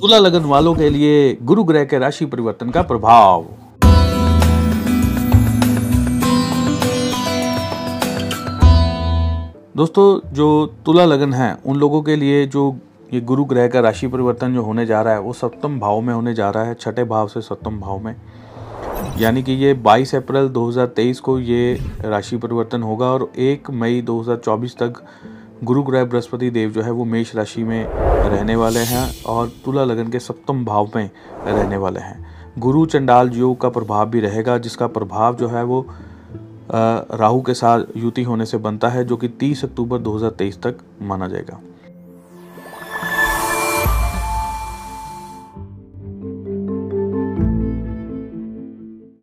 तुला लगन वालों के लिए गुरु ग्रह के राशि परिवर्तन का प्रभाव। दोस्तों, जो तुला लगन है, उन लोगों के लिए जो ये गुरु ग्रह का राशि परिवर्तन जो होने जा रहा है, वो सप्तम भाव में होने जा रहा है, छठे भाव से सप्तम भाव में। यानी कि ये 22 अप्रैल 2023 को ये राशि परिवर्तन होगा और 1 मई 2024 तक गुरु ग्रह बृहस्पति देव जो है वो मेष राशि में रहने वाले हैं और तुला लगन के सप्तम भाव में रहने वाले हैं। गुरु चंडाल योग का प्रभाव भी रहेगा, जिसका प्रभाव जो है वो राहु के साथ युति होने से बनता है, जो कि 30 अक्टूबर 2023 तक माना जाएगा।